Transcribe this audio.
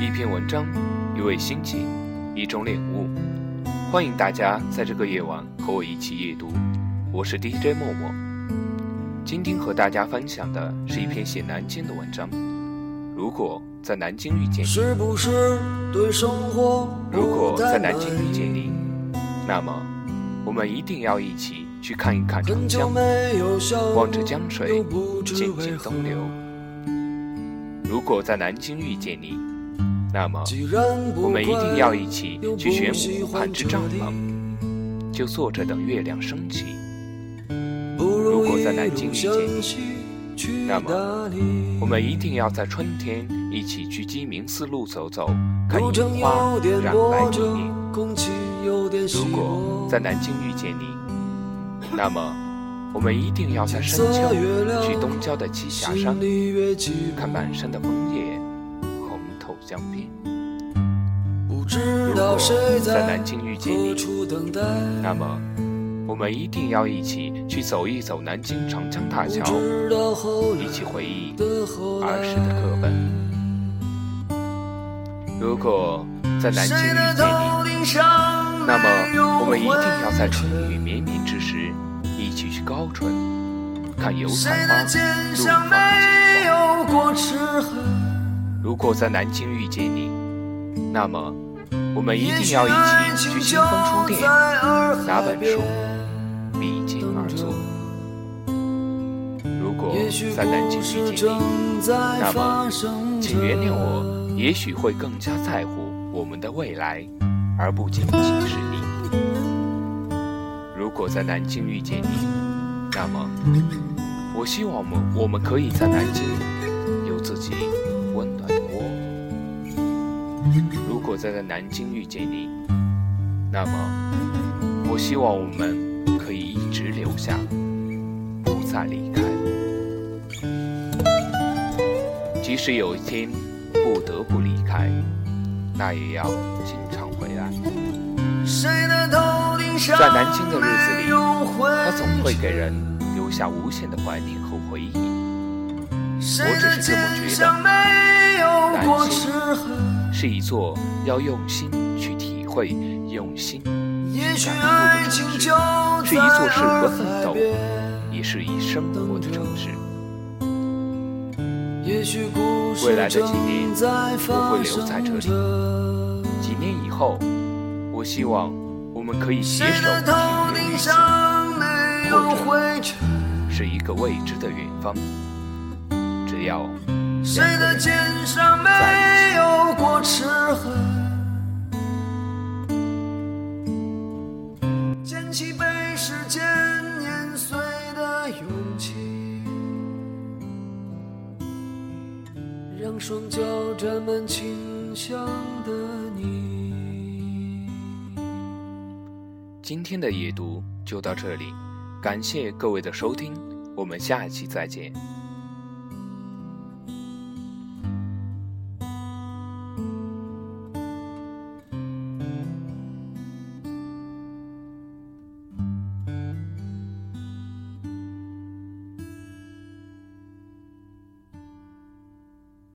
一篇文章，一位心情，一种领悟。欢迎大家在这个夜晚和我一起夜读。我是 DJ 默默。今天和大家分享的是一篇写南京的文章。如果在南京遇见你，如果在南京遇见你，那么我们一定要一起去看一看长江，望着江水渐渐东流。如果在南京遇见你，那么我们一定要一起去玄武湖畔支帐篷，就坐着等月亮升起。如果在南京遇见你，那么我们一定要在春天一起去鸡鸣寺路走走，看樱花染白地面。如果在南京遇见你，那么。我们一定要在深秋去东郊的栖霞山，看满山的枫叶如果在南京遇见你，那么我们一定要一起去走一走南京长江大桥，一起回忆儿时的课本。如果在南京遇见你，那么我们一定要在春雨绵绵之时。一起去高淳看油菜花怒放金黄。如果在南京遇见你，那么我们一定要一起去清风书店拿本书并肩而坐。如果在南京遇见你，那么请原谅我，也许会更加在乎我们的未来，而不仅仅是你。如果在南京遇见你，那么我希望我们我们可以在南京有自己在南京遇见你，那么我希望我们可以一直留下，不再离开。即使有一天不得不离开，那也要经常回来。在南京的日子里，它总会给人留下无限的怀念和回忆。我只是这么觉得，南京是一座要用心去体会、用心去感悟的城市，是一座适合奋斗，也是以生活的城市。未来的几年，我会留在这里。几年以后，我希望。我们可以携手停留一起，或者是一个未知的远方。只要两个人在一起。捡起被时间碾碎的勇气，让双脚沾满清香的你。今天的夜读就到这里，感谢各位的收听，我们下一期再见。